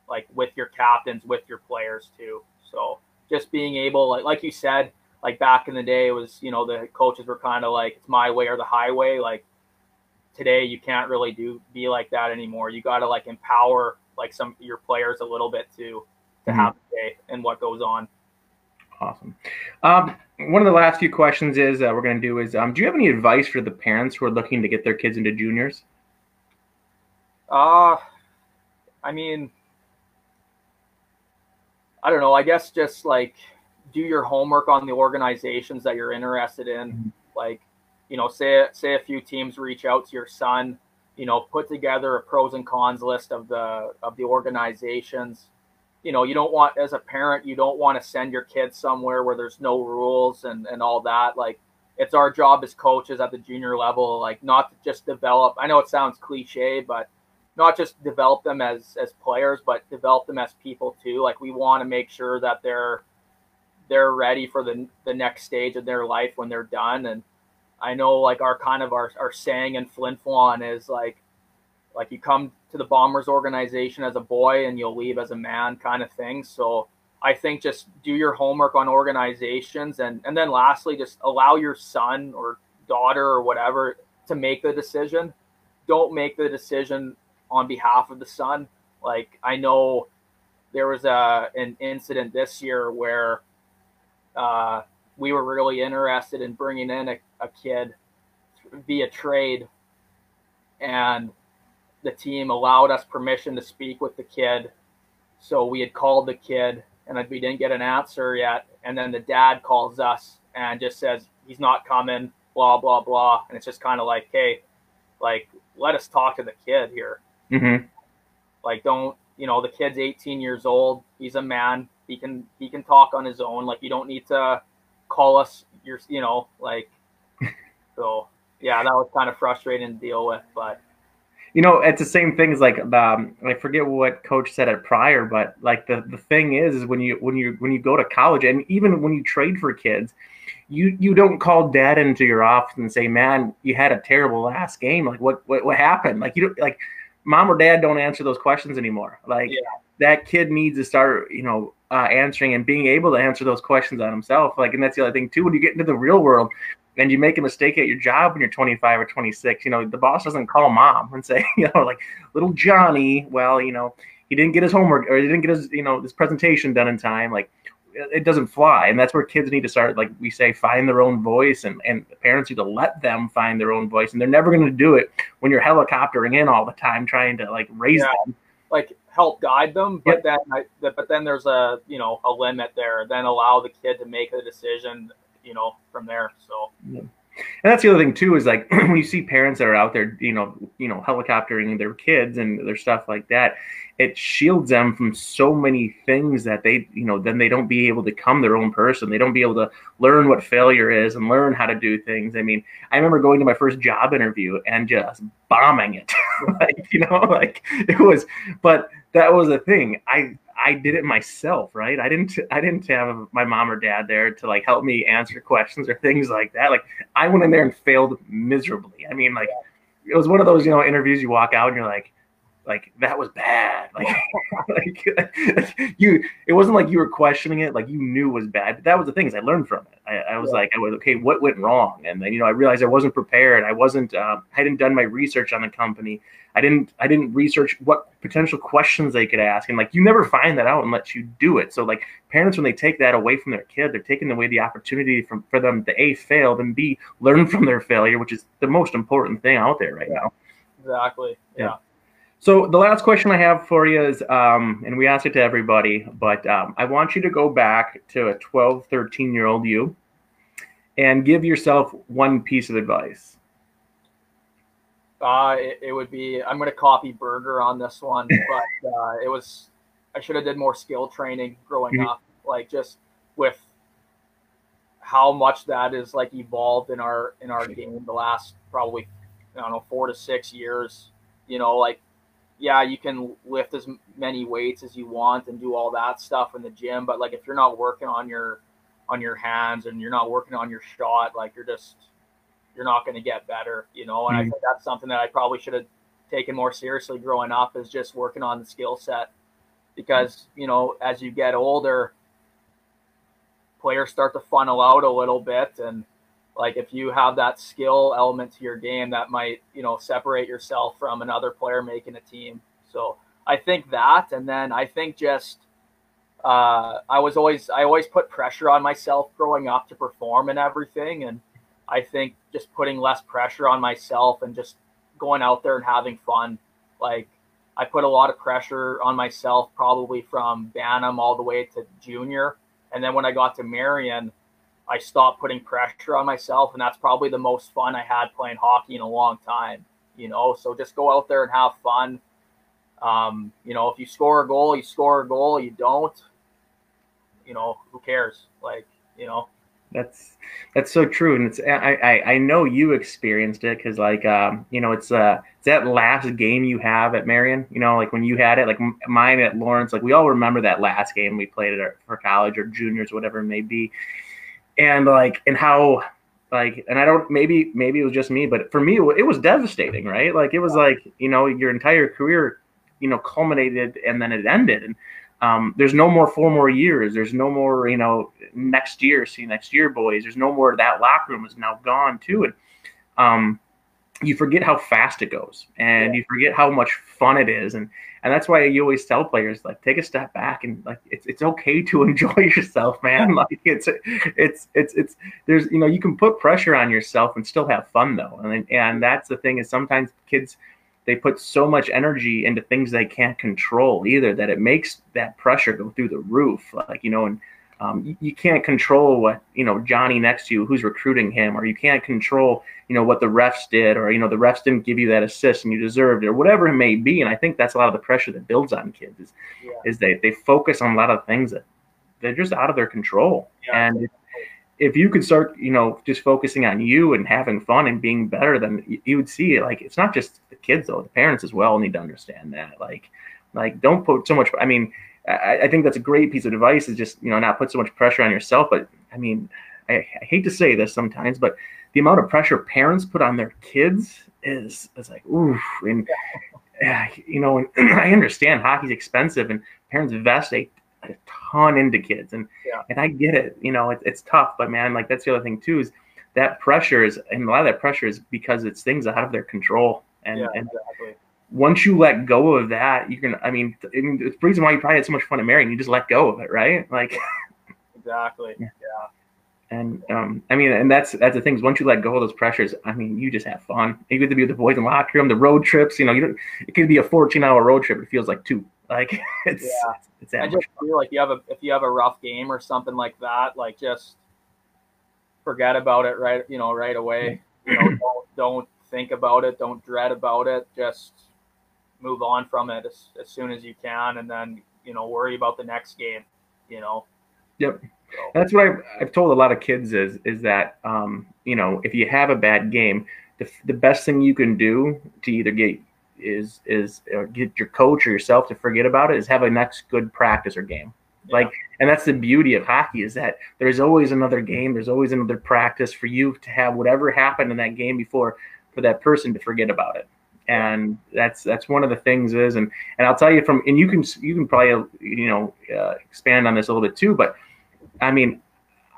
like with your captains, with your players too. So just being able, like, like you said, like back in the day, it was, you know, the coaches were kind of like, it's my way or the highway. Like today, you can't really do be like that anymore. You got to like empower like some your players a little bit too to mm-hmm. have today and what goes on. Awesome. Um, one of the last few questions is uh, we're going to do is um, do you have any advice for the parents who are looking to get their kids into juniors? Uh, I mean, I don't know. I guess just like do your homework on the organizations that you're interested in. Mm-hmm. Like, you know, say say a few teams reach out to your son. You know, put together a pros and cons list of the of the organizations you know, you don't want as a parent, you don't want to send your kids somewhere where there's no rules and and all that. Like it's our job as coaches at the junior level, like not to just develop. I know it sounds cliche, but not just develop them as as players, but develop them as people too. Like we want to make sure that they're they're ready for the the next stage of their life when they're done. And I know like our kind of our, our saying in Flin Flon is like like you come to the Bombers organization as a boy and you'll leave as a man kind of thing. So I think just do your homework on organizations and and then lastly just allow your son or daughter or whatever to make the decision. Don't make the decision on behalf of the son. Like I know there was a an incident this year where uh, we were really interested in bringing in a, a kid via trade, and the team allowed us permission to speak with the kid. So we had called the kid, and we didn't get an answer yet. And then the dad calls us and just says he's not coming, blah blah blah. And it's just kind of like, hey, like let us talk to the kid here. Mm-hmm. Like, don't you know the kid's 18 years old. He's a man. He can he can talk on his own. Like, you don't need to call us. You're you know like. So yeah, that was kind of frustrating to deal with, but you know, it's the same thing as like um, I forget what coach said at prior, but like the, the thing is, is when you when you when you go to college and even when you trade for kids, you you don't call dad into your office and say, "Man, you had a terrible last game. Like what what, what happened?" Like you don't like mom or dad don't answer those questions anymore. Like yeah. that kid needs to start, you know, uh, answering and being able to answer those questions on himself. Like, and that's the other thing too. When you get into the real world and you make a mistake at your job when you're 25 or 26, you know, the boss doesn't call mom and say, you know, like little Johnny, well, you know, he didn't get his homework or he didn't get his, you know, this presentation done in time. Like, it doesn't fly and that's where kids need to start like we say find their own voice and, and parents need to let them find their own voice and they're never going to do it when you're helicoptering in all the time trying to like raise yeah. them like help guide them but yep. then but then there's a you know a limit there then allow the kid to make a decision you know from there so yeah. And that's the other thing too is like when you see parents that are out there, you know, you know, helicoptering their kids and their stuff like that, it shields them from so many things that they, you know, then they don't be able to become their own person. They don't be able to learn what failure is and learn how to do things. I mean, I remember going to my first job interview and just bombing it. like, you know, like it was, but that was the thing. I I did it myself, right? I didn't I didn't have my mom or dad there to like help me answer questions or things like that. Like I went in there and failed miserably. I mean, like it was one of those, you know, interviews you walk out and you're like, like that was bad. Like, like, like, you, it wasn't like you were questioning it, like you knew it was bad. But that was the thing is I learned from it. I, I was yeah. like, I was okay. What went wrong? And then you know I realized I wasn't prepared. I wasn't. Um, I hadn't done my research on the company. I didn't. I didn't research what potential questions they could ask. And like you never find that out unless you do it. So like parents when they take that away from their kid, they're taking away the opportunity from for them to a fail and b learn from their failure, which is the most important thing out there right now. Exactly. yeah. yeah. So the last question I have for you is, um, and we ask it to everybody, but um, I want you to go back to a 12, 13 year old you and give yourself one piece of advice. Uh, it, it would be, I'm going to copy Berger on this one, but uh, it was, I should have did more skill training growing mm-hmm. up, like just with how much that is like evolved in our, in our game the last probably, I don't know, four to six years, you know, like yeah, you can lift as many weights as you want and do all that stuff in the gym, but like if you're not working on your on your hands and you're not working on your shot, like you're just you're not going to get better, you know. And mm-hmm. I think that's something that I probably should have taken more seriously growing up is just working on the skill set because you know as you get older, players start to funnel out a little bit and like if you have that skill element to your game that might you know separate yourself from another player making a team. So i think that and then i think just uh, i was always i always put pressure on myself growing up to perform and everything and i think just putting less pressure on myself and just going out there and having fun. Like i put a lot of pressure on myself probably from bantam all the way to junior and then when i got to marian I stopped putting pressure on myself, and that's probably the most fun I had playing hockey in a long time. You know, so just go out there and have fun. Um, you know, if you score a goal, you score a goal. You don't, you know, who cares? Like, you know, that's that's so true, and it's I I, I know you experienced it because like um you know it's uh it's that last game you have at Marian, you know like when you had it like mine at Lawrence, like we all remember that last game we played it for college or juniors whatever it may be, and like and how like and i don't maybe maybe it was just me but for me it was devastating right? Like it was like you know your entire career you know culminated and then it ended. And um, there's no more four more years. There's no more you know next year see next year boys. There's no more that locker room is now gone too. And um, you forget how fast it goes and yeah. you forget how much fun it is and and that's why you always tell players like take a step back and like it's it's okay to enjoy yourself man like it's it's it's it's there's you know you can put pressure on yourself and still have fun though and and that's the thing is sometimes kids they put so much energy into things they can't control either that it makes that pressure go through the roof like you know and um, you, you, can't control what you know Johnny next to you who's recruiting him, or you can't control you know what the refs did, or you know the refs didn't give you that assist and you deserved it, or whatever it may be. And I think that's a lot of the pressure that builds on kids is yeah. is they they focus on a lot of things that they're just out of their control. Yeah. And if, if you could start you know just focusing on you and having fun and being better, then you, you would see it. Like it's not just the kids though; the parents as well need to understand that. Like like don't put so much. I mean I, I, think that's a great piece of advice is just you know not put so much pressure on yourself but i mean I, I, hate to say this sometimes but the amount of pressure parents put on their kids is is like ooh and uh, you know and i understand hockey's expensive and parents invest a, a ton into kids and yeah. and i get it you know it, it's tough but man like that's the other thing too is that pressure is and a lot of that pressure is because it's things out of their control and, yeah, and exactly once you let go of that, you can. I mean, I mean, it's the reason why you probably had so much fun at Marian. You just let go of it, right? Like, exactly. Yeah. yeah. And um, I mean, and that's that's the thing is once you let go of those pressures, I mean, you just have fun. You get to be with the boys in the locker room, the road trips. You know, you don't. It could be a 14 hour road trip. It feels like two. Like it's. Yeah. It's, I just feel like you have a if you have a rough game or something like that, like just forget about it right. You know, right away. You know, don't, don't think about it. Don't dread about it. Just move on from it as, as soon as you can, and then you know worry about the next game. You know. Yep. So. That's what I've, I've told a lot of kids is is that um, you know if you have a bad game, the, the best thing you can do to either get is is get your coach or yourself to forget about it is have a next good practice or game. Yeah. Like, and that's the beauty of hockey is that there's always another game, there's always another practice for you to have whatever happened in that game before for that person to forget about it and that's that's one of the things is and and I'll tell you from and you can you can probably you know uh, expand on this a little bit too but I mean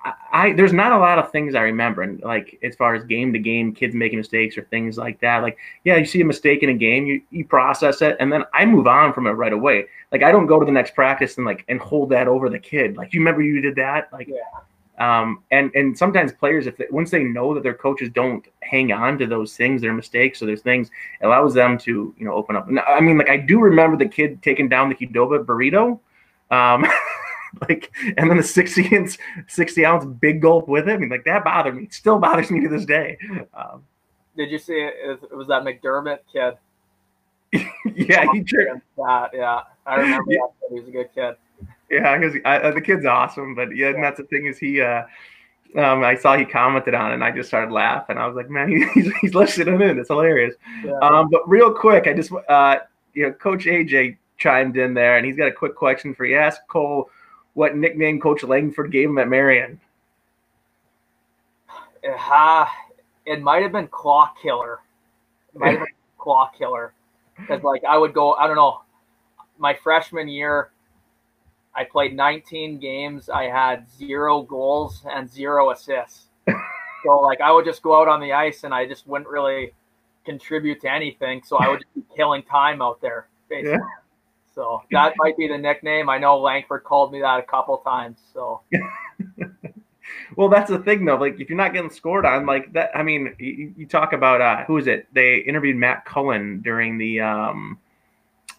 I, I, there's not a lot of things I remember and like as far as game to game kids making mistakes or things like that like yeah you see a mistake in a game you, you process it and then I move on from it right away. Like I don't go to the next practice and like and hold that over the kid. Like you remember you did that? Like yeah. um, and and sometimes players, if they, once they know that their coaches don't hang on to those things, their mistakes or there's things, it allows them to you know open up. I mean, like I do remember the kid taking down the Qdoba burrito, um, like, and then the sixty ounce sixty ounce big gulp with it. I mean, like that bothered me. It still bothers me to this day. Um, Did you see it? It was that McDermott kid. yeah, he that. Yeah, I remember yeah. that. He was a good kid. Yeah, because uh, the kid's awesome, but yeah, and that's the thing is he. Uh, um, I saw he commented on it, and I just started laughing. I was like, man, he's he's listening in. It's hilarious. Yeah. Um, but real quick, I just uh, you know, Coach AJ chimed in there, and he's got a quick question for you. Ask Cole what nickname Coach Langford gave him at Marian. Uh, it might have been Claw Killer. It might have been Claw Killer, because like I would go, I don't know, my freshman year I played 19 games. I had zero goals and zero assists. so like I would just go out on the ice and I just wouldn't really contribute to anything. So I would just be killing time out there, basically. Yeah. So that might be the nickname. I know Langford called me that a couple times. So. well, that's the thing though. Like if you're not getting scored on, like that. I mean, you, you talk about uh, who is it? They interviewed Matt Cullen during the um,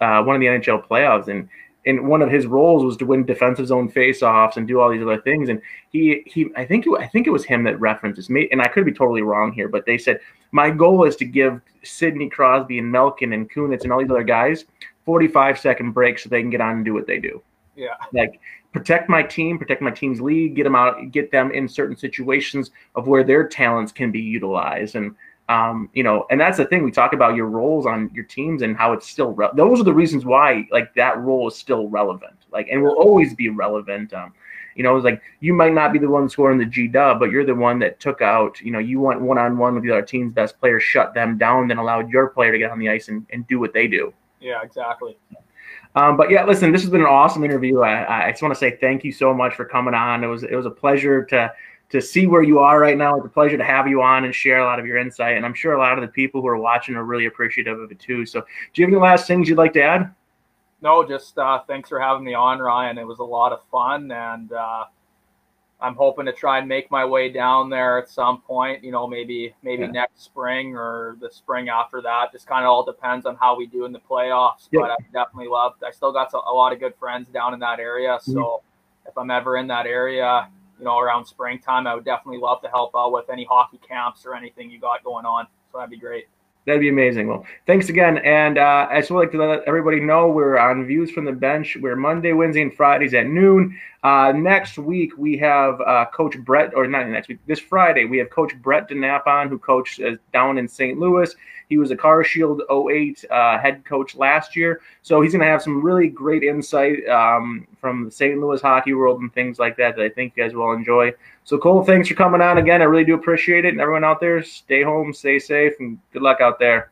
uh, one of the NHL playoffs, and and one of his roles was to win defensive zone faceoffs and do all these other things. And he he I think it, I think it was him that references me, and I could be totally wrong here, but they said my goal is to give Sidney Crosby and Malkin and Kunitz and all these other guys 45 second break so they can get on and do what they do. Yeah. Like protect my team, protect my team's lead, get them out, get them in certain situations of where their talents can be utilized. And um, you know, and that's the thing we talk about your roles on your teams and how it's still re- those are the reasons why like that role is still relevant, like and will always be relevant. Um, you know, it's like you might not be the one scoring the G dub, but you're the one that took out, you know, you went one on one with the other team's best player, shut them down, then allowed your player to get on the ice and, and do what they do. Yeah, exactly. Um, but yeah, listen, this has been an awesome interview. I, I just want to say thank you so much for coming on. It was it was a pleasure to to see where you are right now. It's a pleasure to have you on and share a lot of your insight. And I'm sure a lot of the people who are watching are really appreciative of it too. So, do you have any last things you'd like to add? No, just uh, thanks for having me on, Ryan. It was a lot of fun, and uh, I'm hoping to try and make my way down there at some point. You know, maybe maybe yeah. next spring or the spring after that. Just kind of all depends on how we do in the playoffs. Yeah. But I definitely love. I still got a lot of good friends down in that area. So mm-hmm. if I'm ever in that area, you know, around springtime, I would definitely love to help out with any hockey camps or anything you got going on. So that'd be great. That'd be amazing. Well, thanks again. And uh, I just would like to let everybody know we're on Views from the Bench. We're Monday, Wednesday, and Fridays at noon. Uh, next week, we have uh, Coach Brett, or not next week, this Friday, we have Coach Brett DeNap on, who coached down in St. Louis. He was a Car Shield 08 uh, head coach last year. So he's going to have some really great insight um, from the St. Louis hockey world and things like that that I think you guys will enjoy. So, Cole, thanks for coming on again. I really do appreciate it. And everyone out there, stay home, stay safe, and good luck out there.